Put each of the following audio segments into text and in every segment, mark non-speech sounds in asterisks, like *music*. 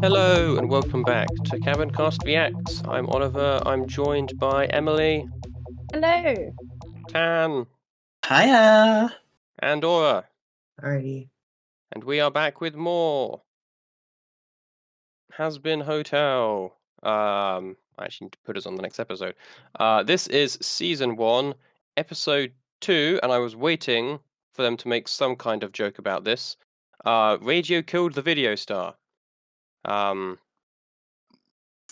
Hello and welcome back to Cabincast Reacts. I'm Oliver. I'm joined by Emily, Hello. Tan, Hiya. and Aura, Alrighty. and we are back with more. Hazbin Hotel. Um, I actually need to put us on the next episode. Uh, this is season one, episode two, and I was waiting for them to make some kind of joke about this. Uh, radio killed the video star. Um,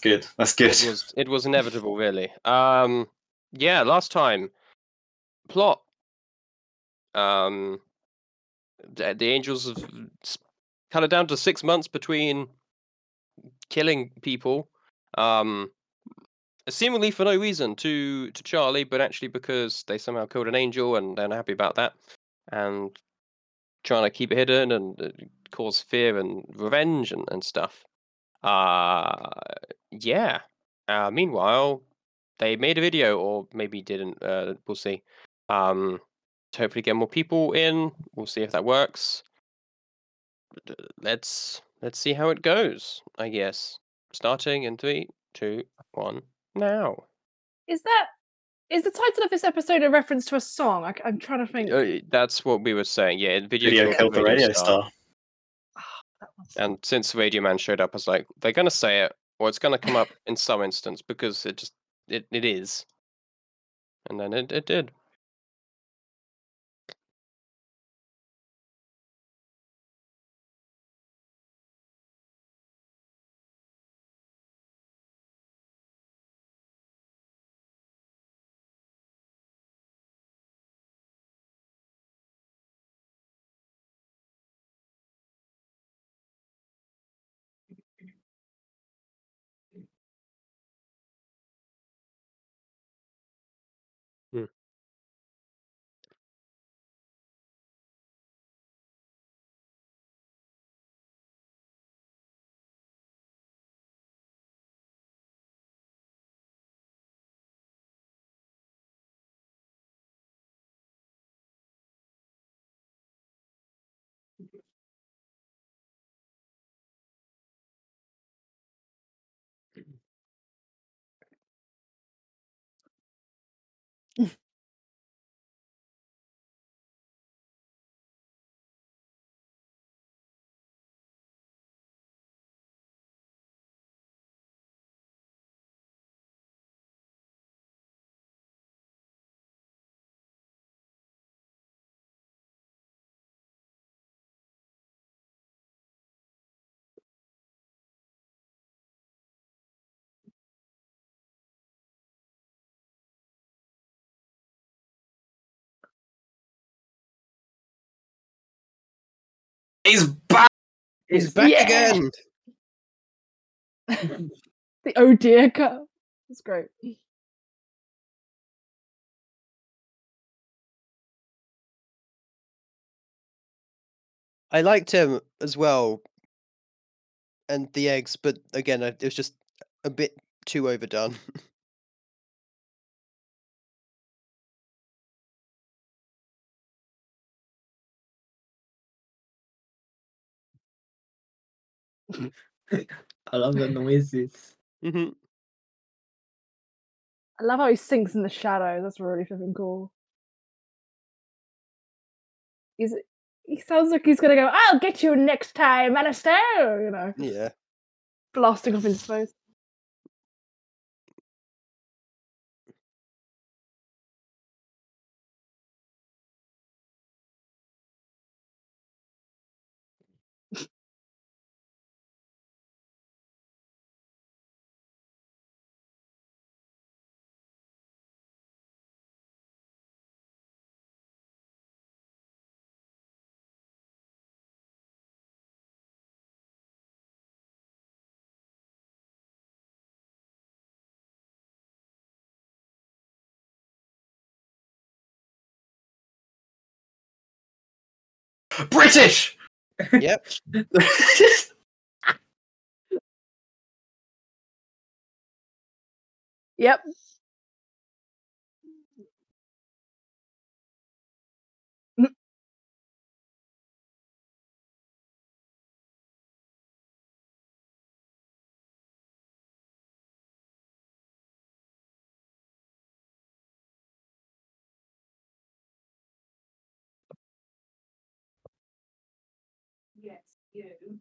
Good. That's good. it was it was inevitable really um yeah last time plot um the, the angels have kind of down to six months between killing people um seemingly for no reason to to charlie but actually because they somehow killed an angel and they're happy about that and trying to keep it hidden and uh, cause fear and revenge and, and stuff uh yeah uh, meanwhile, they made a video, or maybe didn't. Uh, we'll see. Um, to hopefully get more people in. We'll see if that works. Let's let's see how it goes. I guess. Starting in three, two, one, now. Is that is the title of this episode a reference to a song? I, am trying to think. Uh, that's what we were saying. Yeah, video, Video killed killed the radio star. That one's- And since Radio Man showed up, I was like, they're gonna say it, or it's gonna come up *laughs* in some instance because it just it, it is. And then it, it did. Hmm. *laughs* He's back. He's back Yeah! again. *laughs* the oh dear cut. That's great. I liked him as well, and the eggs, but again, it was just a bit too overdone. *laughs* I love the noises. Mhm. I love how he sinks in the shadows. That's really fucking cool. He's he sounds like he's gonna go. I'll get you next time, Alastor. You know, yeah. blasting off into space. British. Yep. *laughs* Yep. Yes, you.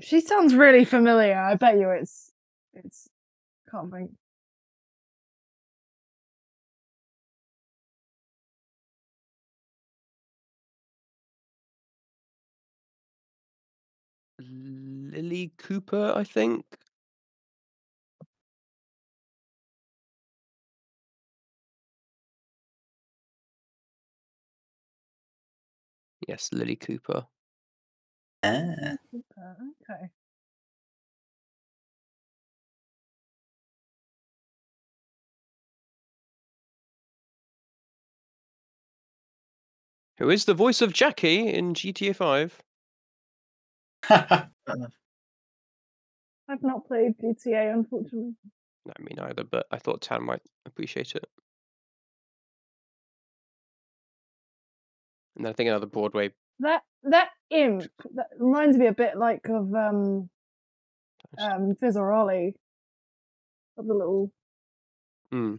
She sounds really familiar. I bet you it's it's can't think. Lilli Cooper, I think. Yes, Lilli Cooper. Uh, okay. Who is the voice of Jackie in GTA 5? *laughs* I've not played GTA, unfortunately. No, me neither, but I thought Tan might appreciate it. And then I think another Broadway. That that imp that reminds me a bit like of um um Fizzarolli. Of the little Hmm.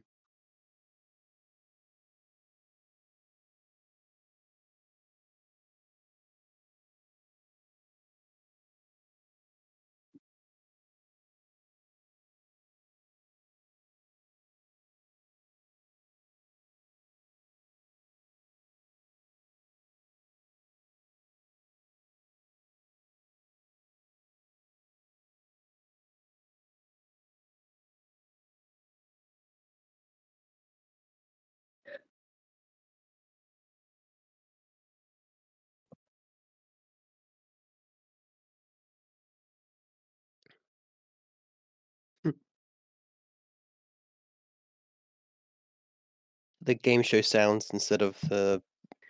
The game show sounds instead of the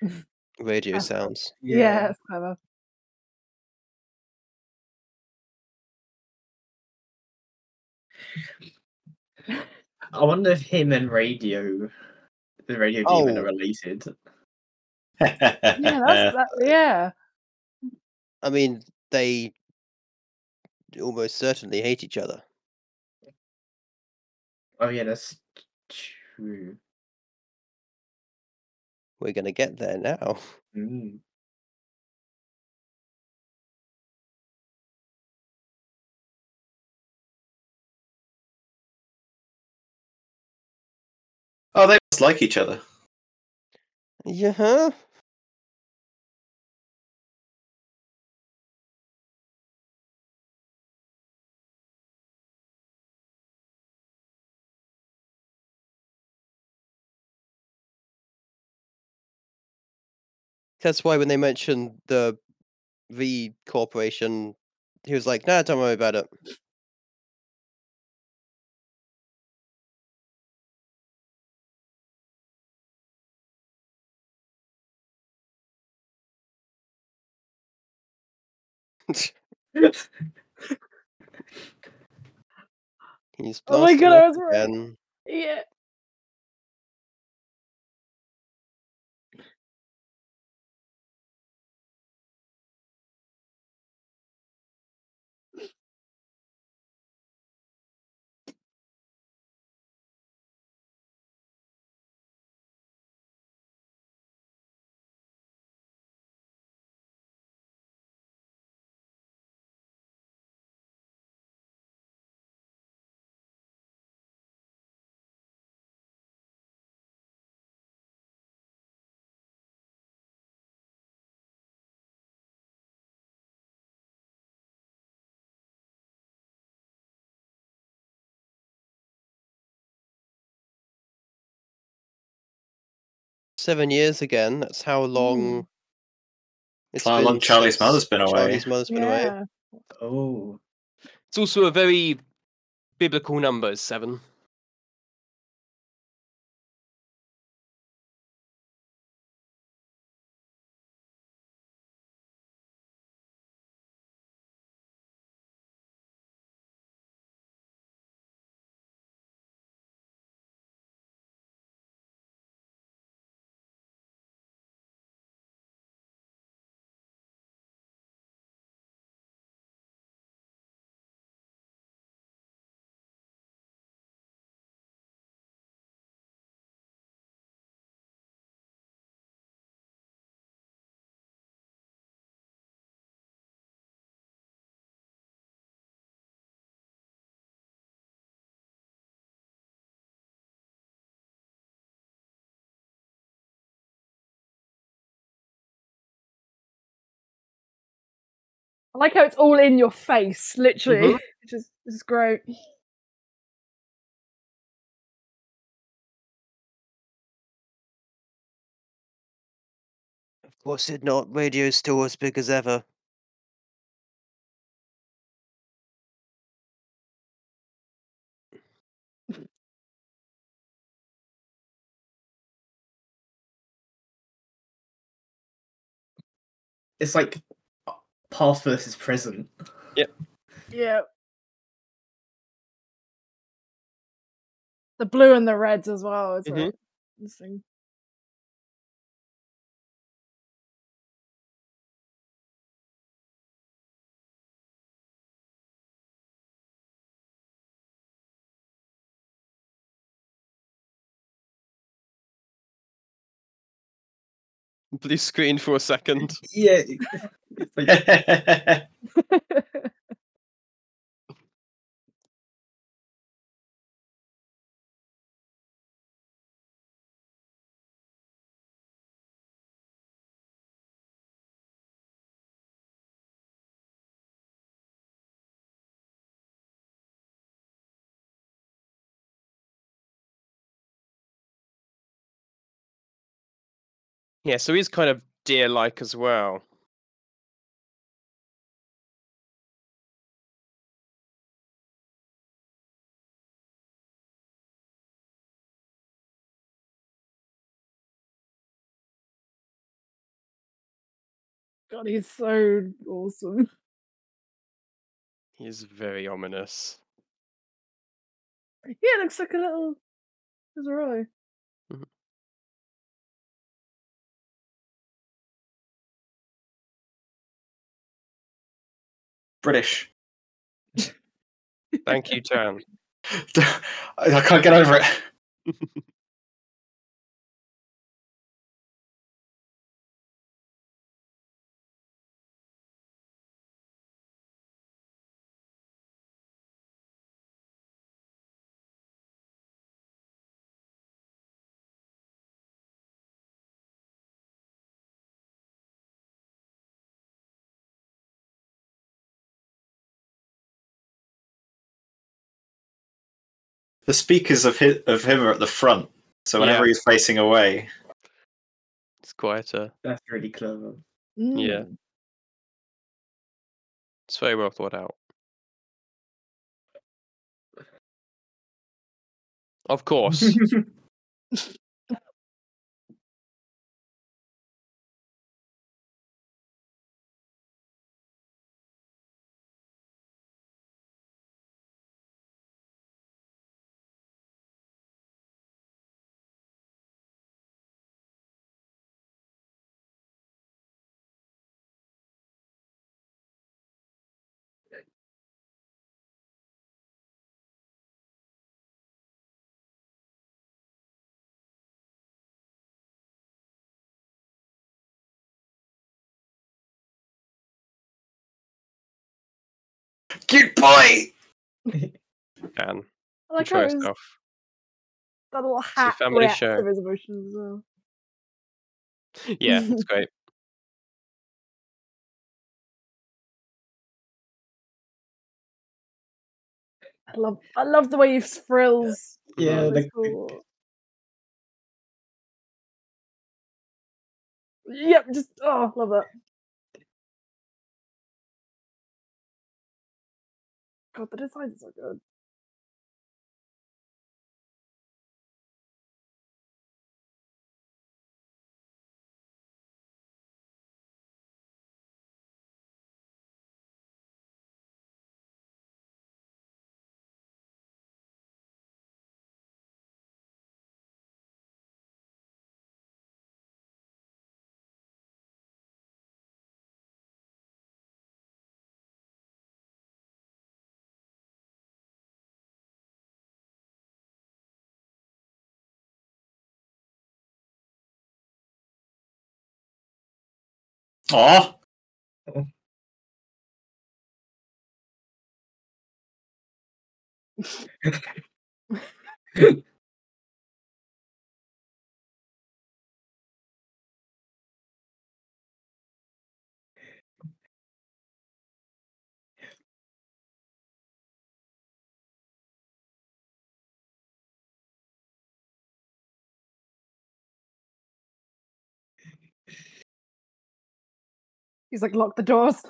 *laughs* radio That's- sounds. yeah, that's *laughs* clever. I wonder if him and radio, the radio demon, Oh. are related. Yeah, that's *laughs* that, yeah. I mean, they almost certainly hate each other. Oh yeah, that's true. We're gonna get there now. *laughs* Mm. oh, they must like each other. Yeah. That's why when they mentioned the V Corporation, he was like, "Nah, don't worry about it." *laughs* He's Oh my God, I was right. again. Yeah. Seven years again. That's how long. Mm. It's how long Charlie's mother's been away. Charlie's mother's been away. Oh. It's also a very biblical number, seven. I like how it's all in your face, literally. Mm-hmm. *laughs* Which is which is great. Of course it not. Radio's still as big as ever. It's like past versus present. Yep. Yeah. The blue and the reds as well. Is Mhm. interesting. Blue screen for a second. Yeah. *laughs* *laughs* *laughs* Yeah, so he's kind of deer-like as well. God, he's so awesome. *laughs* He's very ominous. Yeah, it looks like a little Fizzarolli. British. Thank you, Jan. I *laughs* I can't get over it. *laughs* The speakers of his, of him are at the front, so whenever Yeah. he's facing away, It's quieter. that's really clever. Yeah. Mm. It's very well thought out. Of course. *laughs* *laughs* cute boy. Dan, I like control how his, yourself. that little a hat family show. to his emotions as well. Yeah, *laughs* it's great. I love I love the way he frills. Yeah, all the- cool- Yep, just oh, love that. God, the designs are good. 好 *laughs* He's like, lock the doors.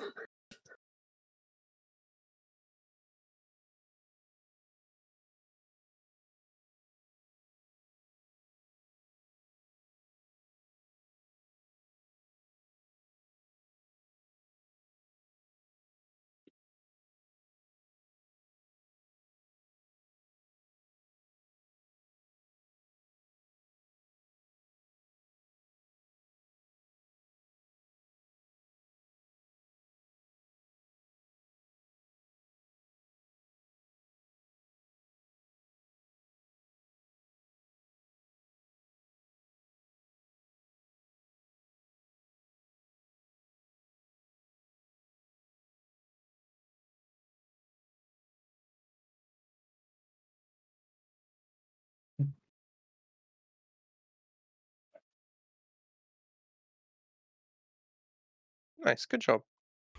Nice, good job.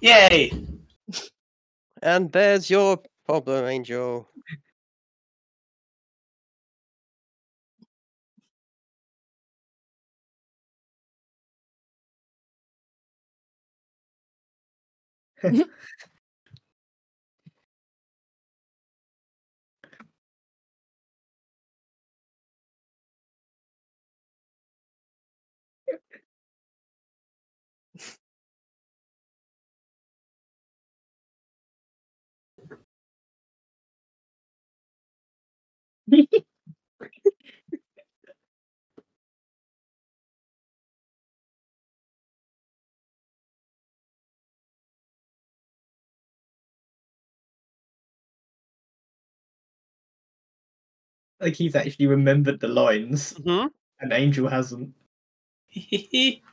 Yay! And there's your problem, Angel. *laughs* Like he's actually remembered the lines, hmm and Angel hasn't. *laughs*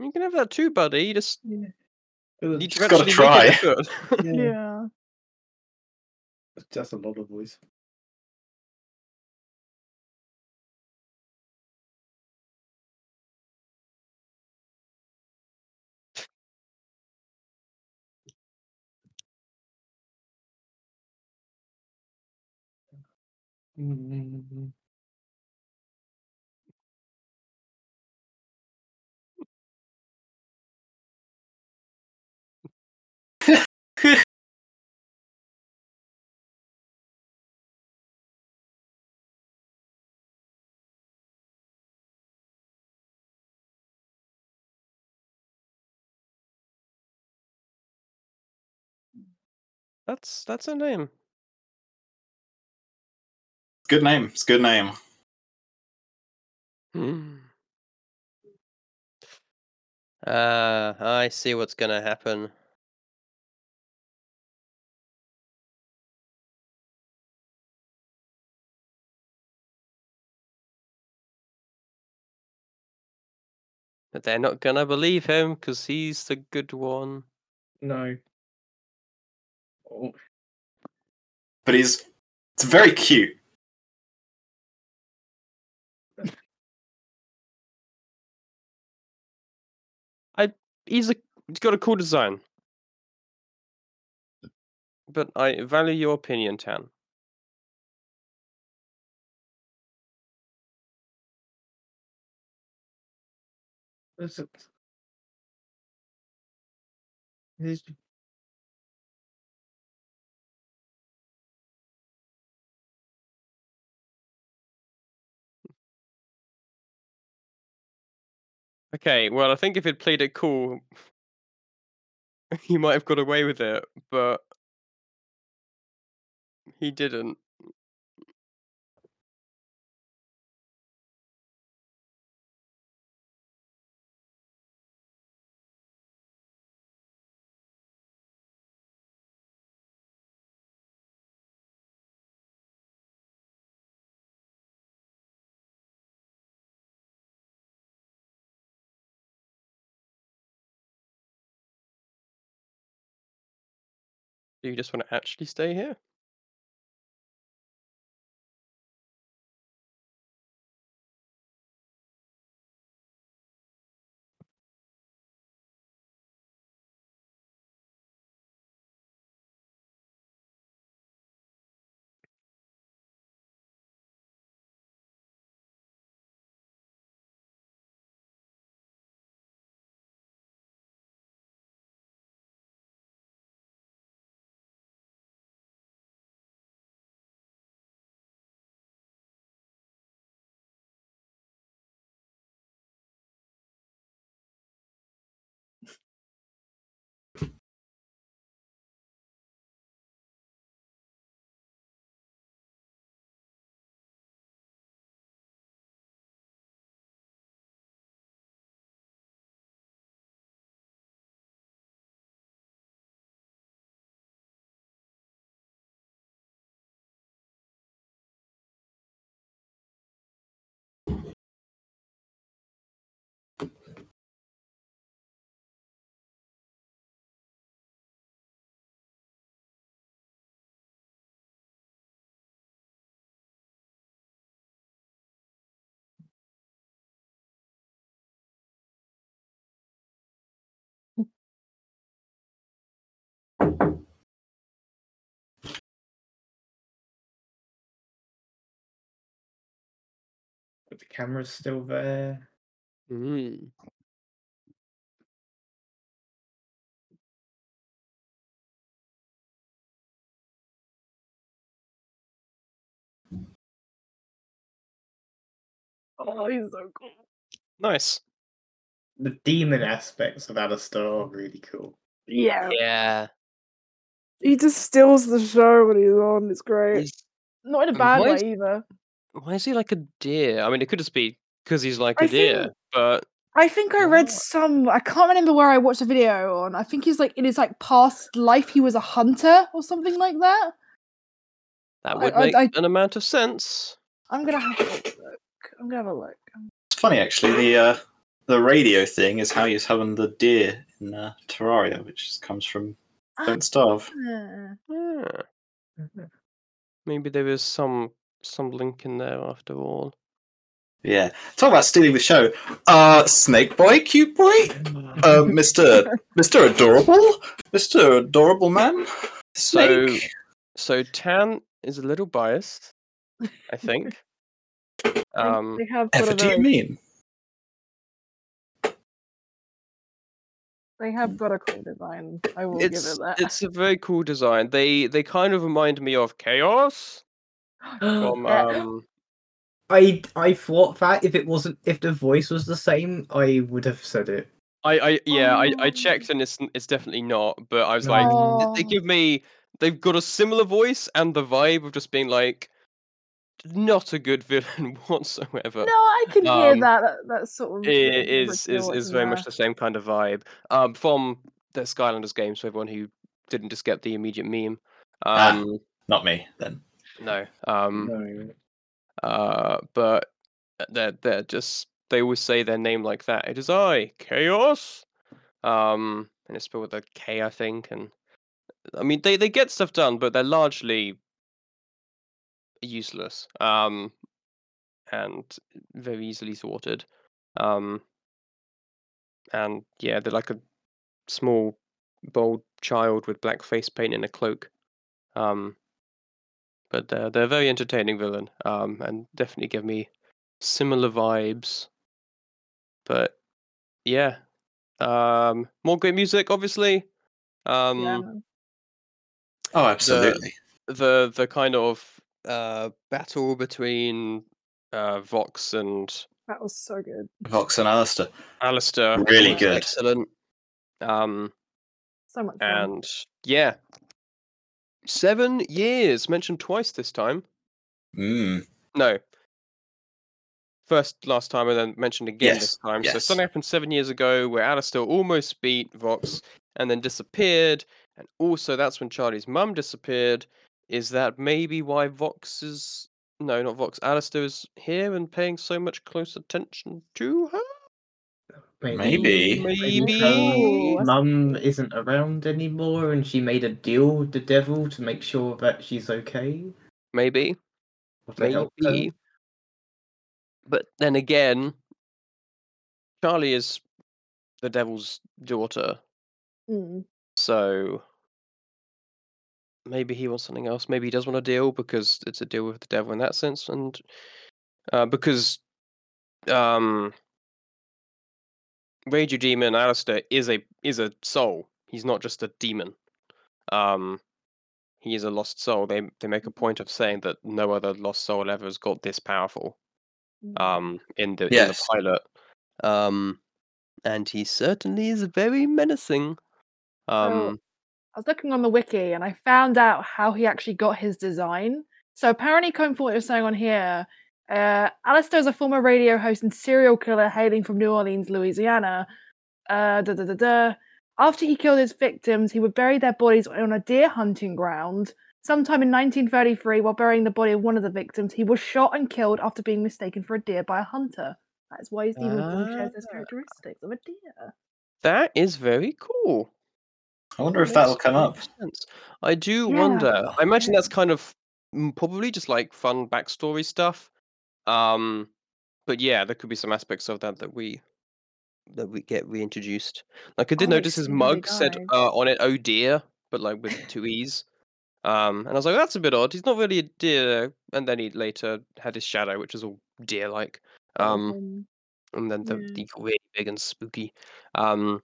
You can have that too, buddy. You just Yeah. need to Just gotta try. make. *laughs* Yeah. Yeah. Just a lot of voice. Mm-hmm. *laughs* That's that's a name. Good name. It's good name. Hmm. Ah, I see what's gonna happen. But they're not gonna believe him because he's the good one. No. Oh, But he's it's very cute. He's a he's got a cool design. But I value your opinion, Tan. Is it? Is- Okay, well, I think if he'd played it cool, *laughs* he might have got away with it, but he didn't. Do you just want to actually stay here? But the camera's still there. Mm. Oh, he's so cool. Nice. The demon aspects of Alastor are really cool. Yeah. Yeah. He just steals the show when he's on. It's great. He's- Not in a bad why way is- either. Why is he like a deer? I mean, it could just be because he's like a I deer, think- but I think I read some. I can't remember where I watched a video on. I think he's like in his like past life, he was a hunter or something like that. that would I- make I- an amount of sense. I'm gonna have a look. I'm gonna have a look. It's funny actually. The uh, the radio thing is how he's having the deer in uh, Terraria, which just comes from Don't Starve. Ah, Yeah. Mhm. Maybe there was some some link in there after all. Yeah. Talk about stealing the show. Uh, Snake Boy, cute boy. Uh, *laughs* Mister Mister Adorable, Mister Adorable Man. So- Snake. So Tan is a little biased, I think. *laughs* they- um, they have got Ever a do you mean? they have got a cool design. I will give it that. it's a very cool design. They they kind of remind me of Kaos from um I I thought that if it wasn't if the voice was the same, I would have said it. I, I yeah, I, I Oh. checked and it's it's definitely not. But I was like, th- they give me they've got a similar voice and the vibe of just being like not a good villain *laughs* whatsoever. No, I can hear Um, that. that. That sort of It the is is original is very much the same kind of vibe. Um, from the Skylanders games for everyone who didn't just get the immediate meme. Ah. Um, Not me then. No. Um, No. uh, but they're they're just they always say their name like that. It is I, Kaos. Um, and it's spelled with a K, I think. And I mean, they they get stuff done, but they're largely useless. Um, and very easily thwarted. Um, and yeah, they're like a small, bold child with black face paint and a cloak. Um, but they're they're a very entertaining villain. Um, and definitely give me similar vibes. But yeah, um, more great music, obviously. Um, yeah. Oh, absolutely. the the kind of uh, battle between uh, Vox and That was so good. Vox and Alastor. Alastor Really good. excellent. Um, So much fun. and yeah, seven years mentioned twice this time. Mm. No, first last time and then mentioned again Yes, this time. So something happened seven years ago where Alastor almost beat Vox and then disappeared, and also that's when Charlie's mum disappeared. Is that maybe why Vox is no, not Vox. Alastor is here and paying so much close attention to her. Maybe. Maybe. Ooh, her mum isn't around anymore, and she made a deal with the devil to make sure that she's okay. Maybe. or to help her. Maybe. But then again, Charlie is the devil's daughter, Mm. so maybe he wants something else. Maybe he does want a deal because it's a deal with the devil in that sense, and uh, because um, Radio Demon Alastor is a is a soul. He's not just a demon. Um, he is a lost soul. They they make a point of saying that no other lost soul ever has got this powerful. Mm. um in the in the Yes. pilot um and he certainly is very menacing um I was looking on the wiki and I found out how he actually got his design. So apparently, according to what you're saying on here, uh, Alastor is a former radio host and serial killer hailing from New Orleans, Louisiana. Uh, da, da, da, da. After he killed his victims, he would bury their bodies on a deer hunting ground. Sometime in 1933, while burying the body of one of the victims, he was shot and killed after being mistaken for a deer by a hunter. That is why his demon form shares those Ah. characteristics of a deer. that is very cool I wonder if that'll come up. sense. i do Yeah. wonder i imagine that's kind of mm, probably just like fun backstory stuff um but yeah there could be some aspects of that that we that we get reintroduced. Like i did Oh, notice his mug said uh, on it oh dear but like with two e's. Um and i was like that's a bit odd. He's not really a deer and then he later had his shadow which is all deer like um Um, and then the, Yeah. the really big and spooky. Um,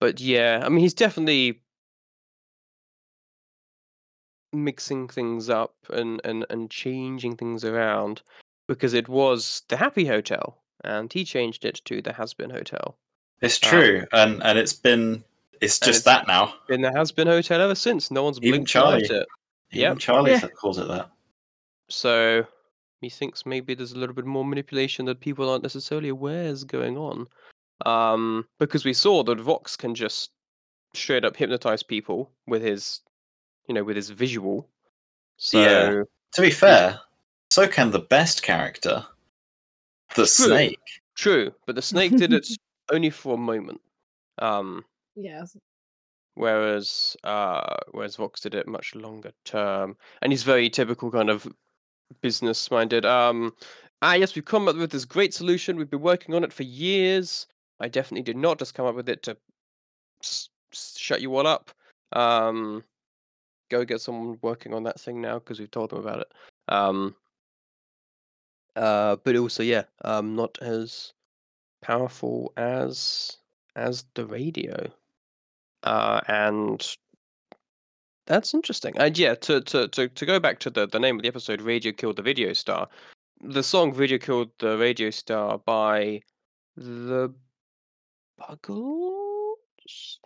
but yeah, I mean, he's definitely mixing things up and and and changing things around because it was the Happy Hotel, and he changed it to the Has Been Hotel. It's Um, true, and and it's been it's just it's- that now. Been the Has Been Hotel ever since. No one's Even blinked Charlie. at it. Even Yep. Charlie Yeah. sa- calls it that. So he thinks maybe there's a little bit more manipulation that people aren't necessarily aware is going on. Um, because we saw that Vox can just straight up hypnotize people with his, you know, with his visual. So Yeah. To be fair, so can the best character, the True. snake. true, but the snake did it *laughs* only for a moment. Um, yes. whereas uh, whereas Vox did it much longer term, and he's very typical kind of business minded. Um, ah, yes, we've come up with this great solution. We've been working on it for years. I definitely did not just come up with it to s- s- shut you all up. Um, go get someone working on that thing now because we've told them about it. Um, uh, but also, yeah, um, not as powerful as as the radio uh, and that's interesting. And yeah, to, to to to go back to the the name of the episode, "Radio Killed the Video Star." The song "Radio Killed the Radio Star" by the Buggles.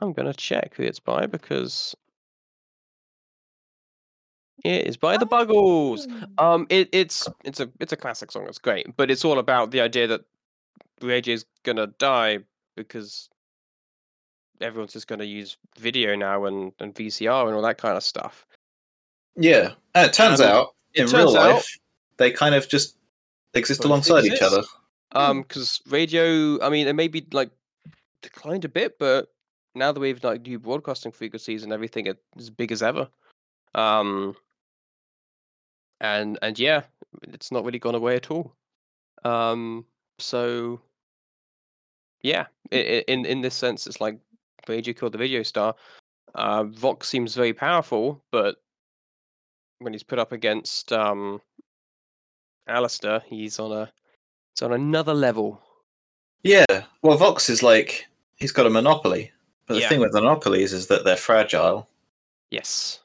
I'm gonna check who it's by because it is by the Buggles. Oh. Um, it, it's it's a it's a classic song. It's great, but it's all about the idea that radio's gonna die because everyone's just gonna use video now and, and VCR and all that kind of stuff. Yeah. And it turns Um, out in real turns out- life, they kind of just exist alongside each other. Um, because radio, I mean, it may be like declined a bit, but now that we've like new broadcasting frequencies and everything, it's as big as ever. Um, and and yeah, it's not really gone away at all. Um, so yeah, in in this sense, it's like radio killed the video star. Uh, Vox seems very powerful, but when he's put up against um, Alastor, he's on a it's on another level. Yeah. Well, Vox is like he's got a monopoly, but the Yeah. thing with monopolies is that they're fragile. Yes.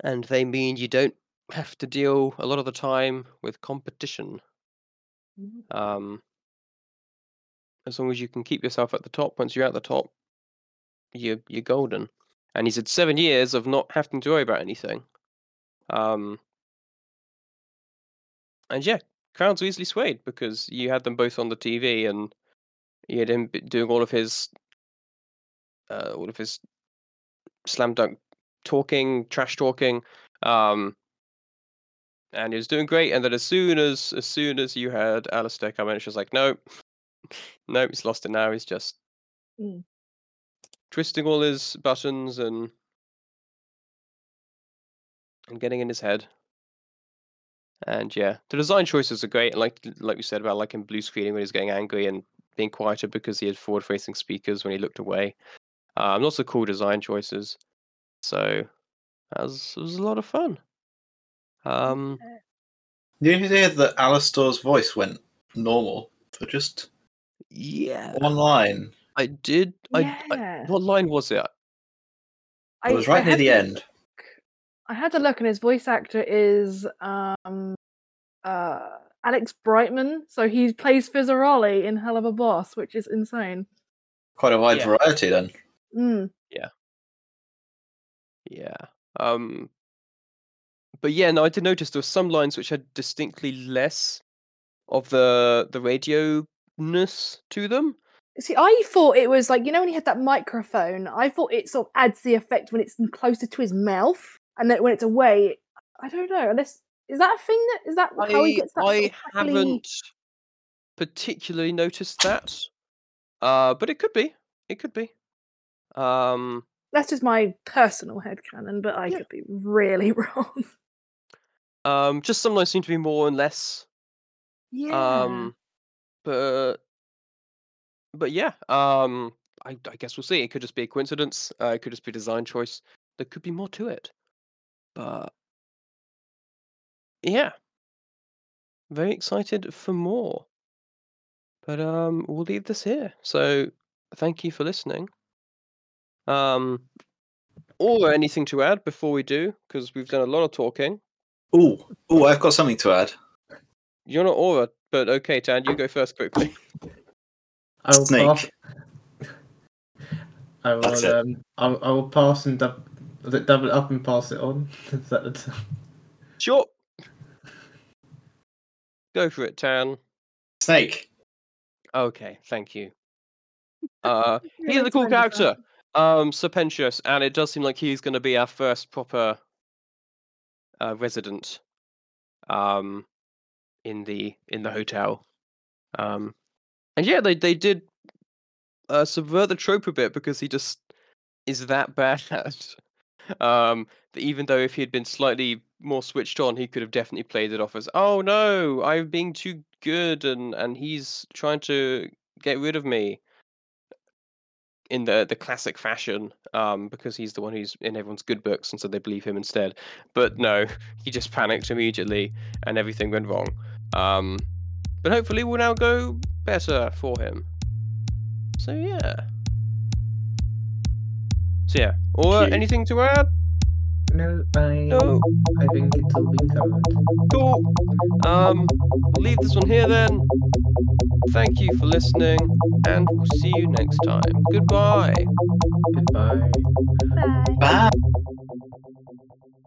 And they mean you don't have to deal a lot of the time with competition. Um, as long as you can keep yourself at the top, once you're at the top, you're you're golden. And he's had seven years of not having to worry about anything. Um, and yeah, crowds were easily swayed because you had them both on the TV, and you had him doing all of his, uh, all of his slam dunk talking, trash talking, um, and he was doing great. And then as soon as as soon as you had Alastor come in, it's was like, nope, nope, he's lost it now. He's just Mm. twisting all his buttons and and getting in his head. And yeah, the design choices are great. Like like we said about like him blue screening when he's getting angry and being quieter because he had forward facing speakers when he looked away. Um, lots of cool design choices. So that was, it was a lot of fun. Um, You hear that Alastor's voice went normal for just yeah, one line. I did. I, I yeah. what line was it? It was right near the end. look- I had to look, and his voice actor is um, uh, Alex Brightman. So he plays Fizzarolli in Helluva Boss, which is insane. Quite a wide Yeah. variety then. Mm. Yeah. Yeah. Um but yeah, no, I did notice there were some lines which had distinctly less of the the radio ness to them. See, I thought it was like you know when he had that microphone. I thought it sort of adds the effect when it's closer to his mouth, and then when it's away. I don't know. Unless is that a thing that is that how he I gets that? I haven't particularly noticed that. Uh but it could be. It could be. Um That's just my personal head headcanon, but I Yeah. could be really *laughs* wrong. um just some lines seem to be more and less yeah. Um, but but yeah, um, I, I guess we'll see. It could just be a coincidence. Uh, it could just be design choice. There could be more to it. But yeah, very excited for more. But um, we'll leave this here. So thank you for listening. Um, or anything to add before we do, because we've done a lot of talking. Oh, oh, I've got something to add. You're not Aura, but okay, Tan, you go first quickly. I will Snake. pass. I That's will. it. Um, I, will- I will pass and dub, was it double it up and pass it on. *laughs* Is that the t- Sure. Go for it, Tan. Snake. Okay, thank you. *laughs* Uh, he's a cool character, um, Sir Pentious, and it does seem like he's going to be our first proper uh, resident, um, in the in the hotel. Um, and yeah, they they did uh, subvert the trope a bit because he just is that *laughs* bad. um, that even though if he had been slightly more switched on, he could have definitely played it off as, "Oh no, I'm being too good," and and he's trying to get rid of me. In the the classic fashion um because he's the one who's in everyone's good books and so they believe him instead. But no *laughs* he just panicked immediately and everything went wrong. Um but hopefully will now go better for him. So yeah. So yeah. Or Cute. anything to add No, I. no I think it's all been covered. cool um we'll leave this one here then thank you for listening and we'll see you next time goodbye Goodbye. Bye. Bye.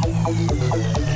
Thank you.